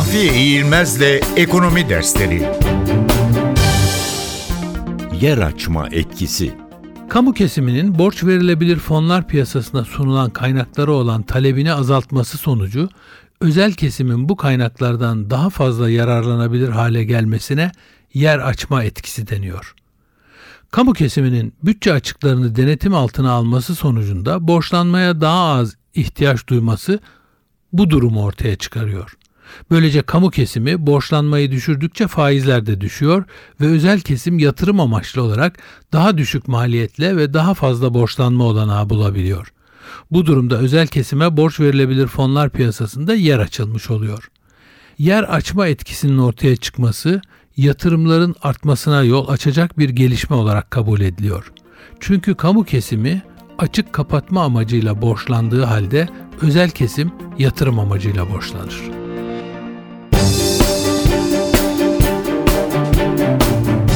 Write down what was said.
Mahfiye İğilmez'le Ekonomi Dersleri Yer açma etkisi Kamu kesiminin borç verilebilir fonlar piyasasına sunulan kaynakları olan talebini azaltması sonucu özel kesimin bu kaynaklardan daha fazla yararlanabilir hale gelmesine yer açma etkisi deniyor. Kamu kesiminin bütçe açıklarını denetim altına alması sonucunda borçlanmaya daha az ihtiyaç duyması bu durumu ortaya çıkarıyor. Böylece kamu kesimi borçlanmayı düşürdükçe faizler de düşüyor ve özel kesim yatırım amaçlı olarak daha düşük maliyetle ve daha fazla borçlanma olanağı bulabiliyor. Bu durumda özel kesime borç verilebilir fonlar piyasasında yer açılmış oluyor. Yer açma etkisinin ortaya çıkması yatırımların artmasına yol açacak bir gelişme olarak kabul ediliyor. Çünkü kamu kesimi açık kapatma amacıyla borçlandığı halde özel kesim yatırım amacıyla borçlanır.